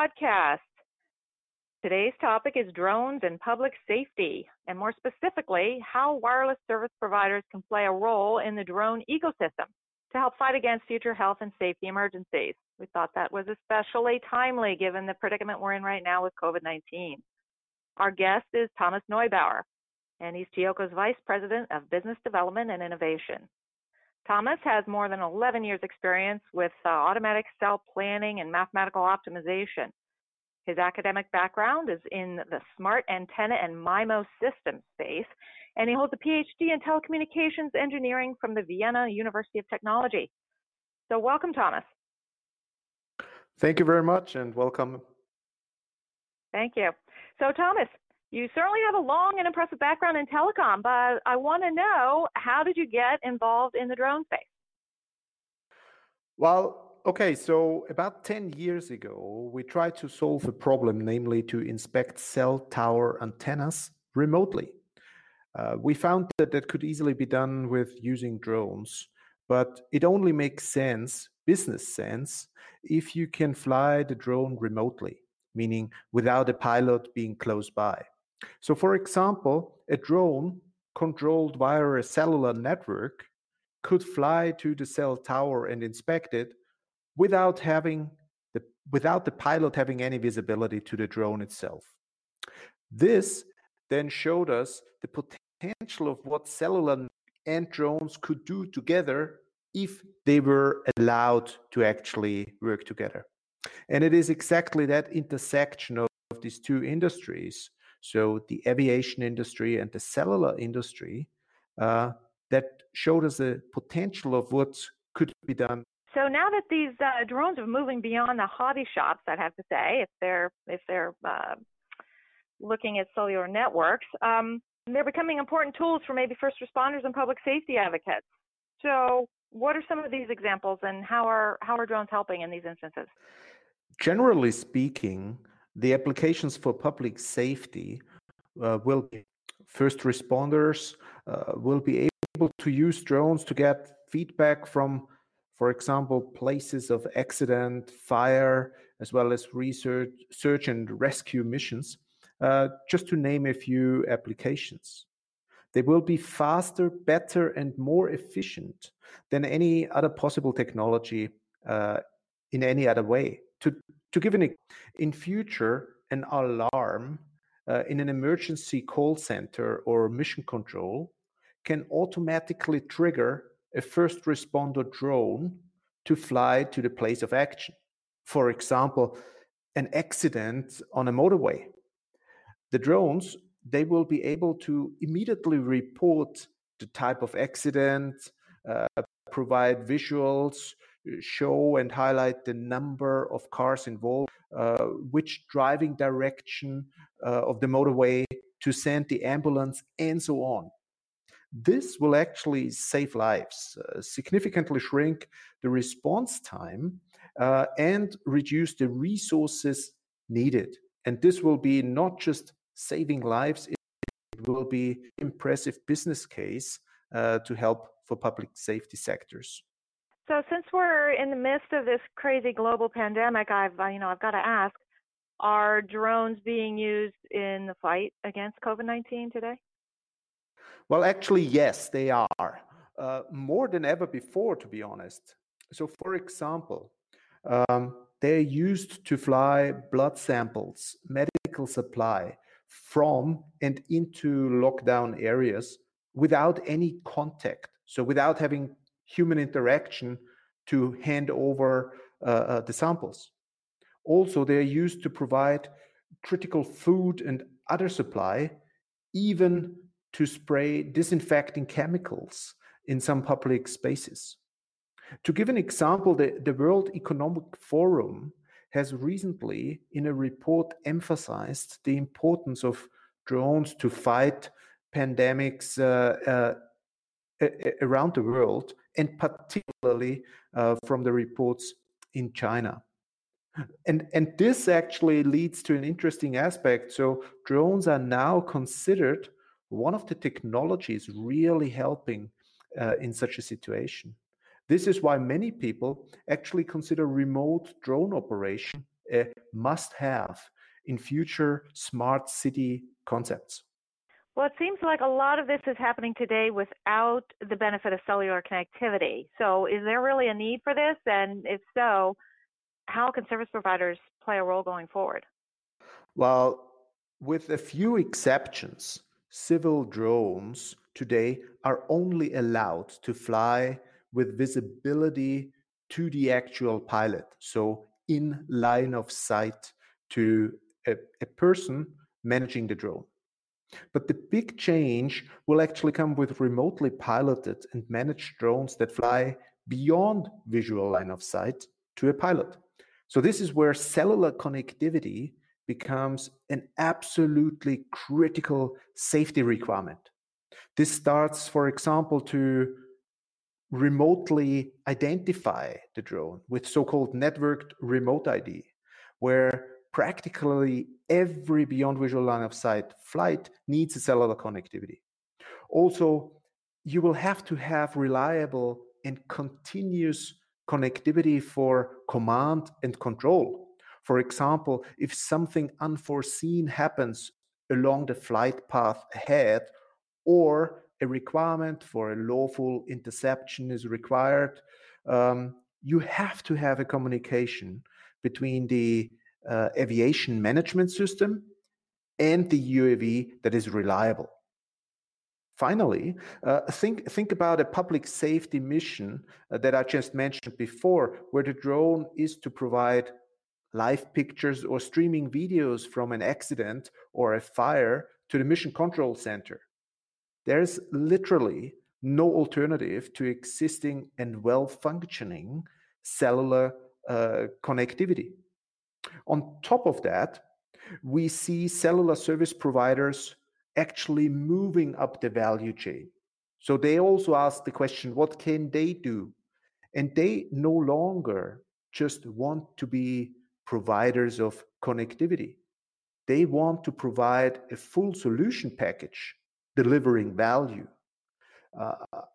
podcast. Today's topic is drones and public safety, and more specifically, how wireless service providers can play a role in the drone ecosystem to help fight against future health and safety emergencies. We thought that was especially timely given the predicament we're in right now with COVID 19. Our guest is Thomas Neubauer, and he's TEOCO's Vice President of Business Development and Innovation. Thomas has more than 11 years experience with uh, automatic cell planning and mathematical optimization. His academic background is in the smart antenna and MIMO system space, and he holds a PhD in telecommunications engineering from the Vienna University of Technology. So, welcome, Thomas. Thank you very much, and welcome. Thank you. So, Thomas, you certainly have a long and impressive background in telecom, but I want to know how did you get involved in the drone space? Well, okay, so about 10 years ago, we tried to solve a problem, namely to inspect cell tower antennas remotely. Uh, we found that that could easily be done with using drones, but it only makes sense, business sense, if you can fly the drone remotely, meaning without a pilot being close by. So, for example, a drone controlled via a cellular network could fly to the cell tower and inspect it without having the without the pilot having any visibility to the drone itself. This then showed us the potential of what cellular and drones could do together if they were allowed to actually work together. And it is exactly that intersection of, of these two industries so the aviation industry and the cellular industry uh, that showed us the potential of what could be done. So now that these uh, drones are moving beyond the hobby shops, I'd have to say, if they're if they're uh, looking at cellular networks, um, they're becoming important tools for maybe first responders and public safety advocates. So, what are some of these examples, and how are how are drones helping in these instances? Generally speaking, the applications for public safety uh, will be first responders uh, will be able to use drones to get feedback from for example places of accident fire as well as research search and rescue missions uh, just to name a few applications. They will be faster better and more efficient than any other possible technology uh, in any other way to to give an in future an alarm uh, in an emergency call center or mission control can automatically trigger a first responder drone to fly to the place of action. For example, an accident on a motorway. The drones, they will be able to immediately report the type of accident, uh, provide visuals, show and highlight the number of cars involved, uh, which driving direction uh, of the motorway to send the ambulance, and so on. This will actually save lives, uh, significantly shrink the response time, uh, and reduce the resources needed. And this will be not just saving lives, it will be impressive business case uh, to help for public safety sectors. So since we're in the midst of this crazy global pandemic, I've you know I've got to ask: Are drones being used in the fight against COVID-19 today? Well, actually, yes, they are uh, more than ever before, to be honest. So, for example, um, they're used to fly blood samples, medical supply from and into lockdown areas without any contact. So, without having human interaction to hand over uh, uh, the samples. Also, they are used to provide critical food and other supply, even to spray disinfecting chemicals in some public spaces. To give an example, the, the World Economic Forum has recently, in a report, emphasized the importance of drones to fight pandemics uh, uh, around the world, and particularly uh, from the reports in China. And, and this actually leads to an interesting aspect. So, drones are now considered one of the technologies really helping uh, in such a situation. This is why many people actually consider remote drone operation a must have in future smart city concepts. Well, it seems like a lot of this is happening today without the benefit of cellular connectivity. So, is there really a need for this? And if so, how can service providers play a role going forward? Well, with a few exceptions, civil drones today are only allowed to fly with visibility to the actual pilot. So, in line of sight to a, a person managing the drone. But the big change will actually come with remotely piloted and managed drones that fly beyond visual line of sight to a pilot. So, this is where cellular connectivity becomes an absolutely critical safety requirement. This starts, for example, to remotely identify the drone with so called networked remote ID, where practically every beyond visual line of sight flight needs a cellular connectivity. Also, you will have to have reliable and continuous connectivity for command and control. For example, if something unforeseen happens along the flight path ahead, or a requirement for a lawful interception is required, um, you have to have a communication between the uh, aviation management system and the UAV that is reliable. Finally, uh, think, think about a public safety mission uh, that I just mentioned before, where the drone is to provide live pictures or streaming videos from an accident or a fire to the mission control center. There's literally no alternative to existing and well functioning cellular uh, connectivity. On top of that, we see cellular service providers actually moving up the value chain. So they also ask the question what can they do? And they no longer just want to be providers of connectivity. They want to provide a full solution package delivering value. Uh,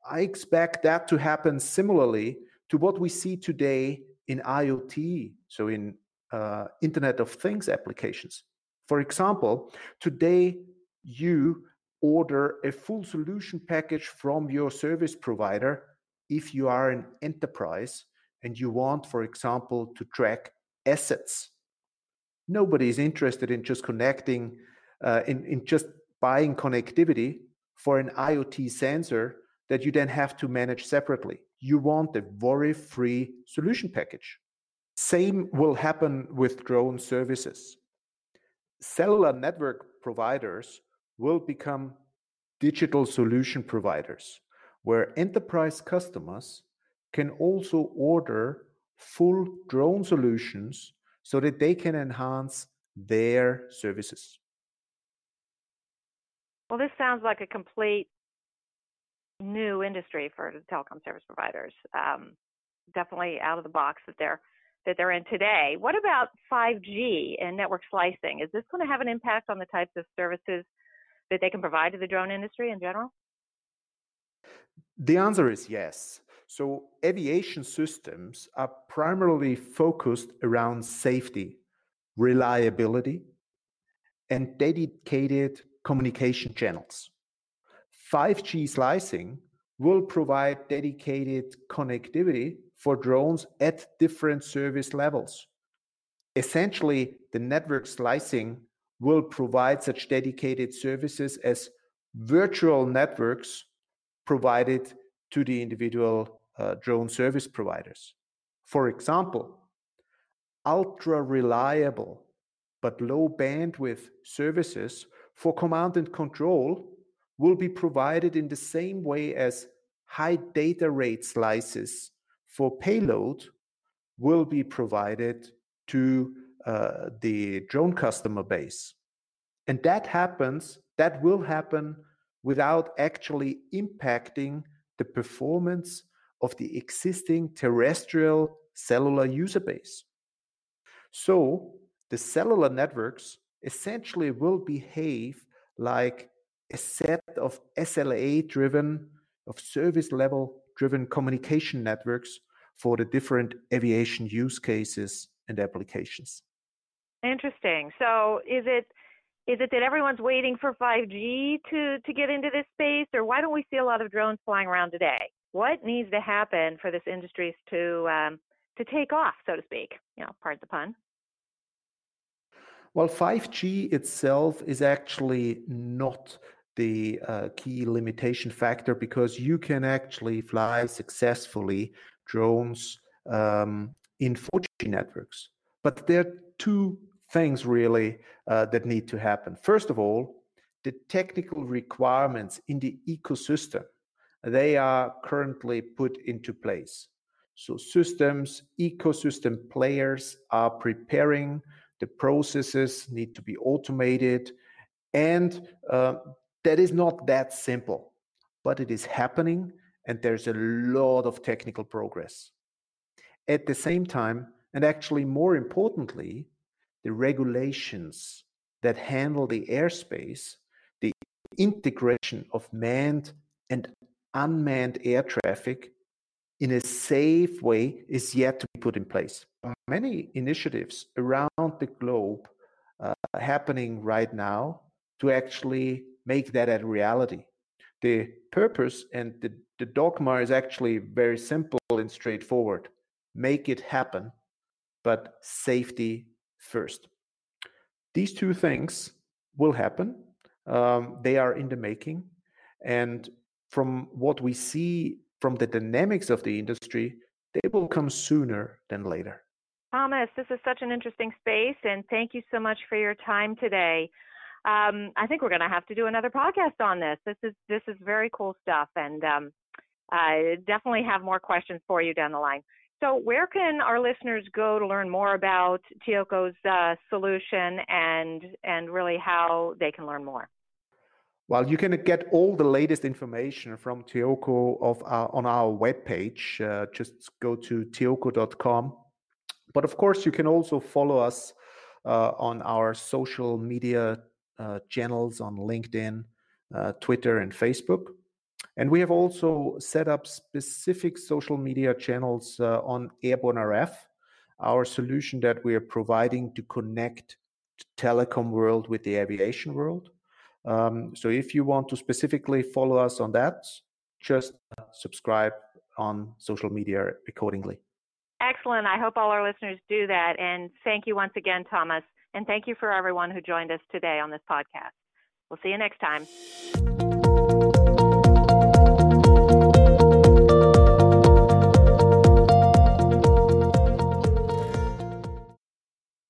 I expect that to happen similarly to what we see today in IoT, so in uh, Internet of Things applications. For example, today you order a full solution package from your service provider if you are an enterprise and you want, for example, to track assets. Nobody is interested in just connecting, uh, in, in just buying connectivity for an IoT sensor that you then have to manage separately. You want a worry free solution package. Same will happen with drone services. Cellular network providers will become digital solution providers, where enterprise customers can also order full drone solutions so that they can enhance their services. Well, this sounds like a complete new industry for telecom service providers. Um, definitely out of the box that they're that they're in today. What about 5G and network slicing? Is this going to have an impact on the types of services that they can provide to the drone industry in general? The answer is yes. So, aviation systems are primarily focused around safety, reliability, and dedicated communication channels. 5G slicing will provide dedicated connectivity for drones at different service levels. Essentially, the network slicing will provide such dedicated services as virtual networks provided to the individual uh, drone service providers. For example, ultra reliable but low bandwidth services for command and control will be provided in the same way as high data rate slices for payload will be provided to uh, the drone customer base. And that happens, that will happen without actually impacting the performance of the existing terrestrial cellular user base. So the cellular networks essentially will behave like a set of SLA driven, of service level driven communication networks for the different aviation use cases and applications. Interesting. So is it is it that everyone's waiting for 5G to to get into this space, or why don't we see a lot of drones flying around today? What needs to happen for this industry to um, to take off, so to speak? You know, pardon the pun. Well, 5G itself is actually not the uh, key limitation factor because you can actually fly successfully drones um, in 4G networks. But there are two things really uh, that need to happen. First of all, the technical requirements in the ecosystem they are currently put into place. So systems, ecosystem players are preparing. The processes need to be automated, and uh, that is not that simple, but it is happening, and there's a lot of technical progress. At the same time, and actually more importantly, the regulations that handle the airspace, the integration of manned and unmanned air traffic in a safe way is yet to be put in place. Many initiatives around the globe uh, happening right now to actually make that a reality. The purpose and the, the dogma is actually very simple and straightforward. Make it happen, but safety first. These two things will happen. Um, they are in the making. And from what we see from the dynamics of the industry, they will come sooner than later. Thomas, this is such an interesting space, and thank you so much for your time today um, I think we're going to have to do another podcast on this. This is this is very cool stuff, and um, I definitely have more questions for you down the line. So, where can our listeners go to learn more about TEOCO's uh, solution and and really how they can learn more? Well, you can get all the latest information from TEOCO of our, on our webpage. Uh, just go to teoco.com. But of course, you can also follow us uh, on our social media uh, channels on LinkedIn, uh, Twitter, and Facebook. And we have also set up specific social media channels uh, on Airborne RF, our solution that we are providing to connect telecom world with the aviation world. Um, so if you want to specifically follow us on that, just subscribe on social media accordingly. Excellent. I hope all our listeners do that. And thank you once again, Thomas. And thank you for everyone who joined us today on this podcast. We'll see you next time.